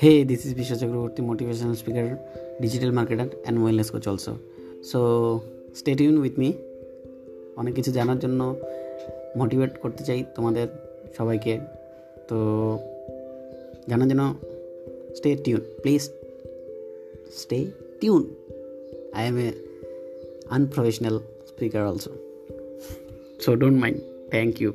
Hey, this is Vishwa Chakraborty, motivational speaker, digital marketer, and wellness coach also. So, stay tuned with me. অনেক কিছু জানার জন্য motivate করতে চাই তোমাদের সবাইকে তো জানার জন্য stay tune please stay tune I am a unprofessional speaker also so don't mind thank you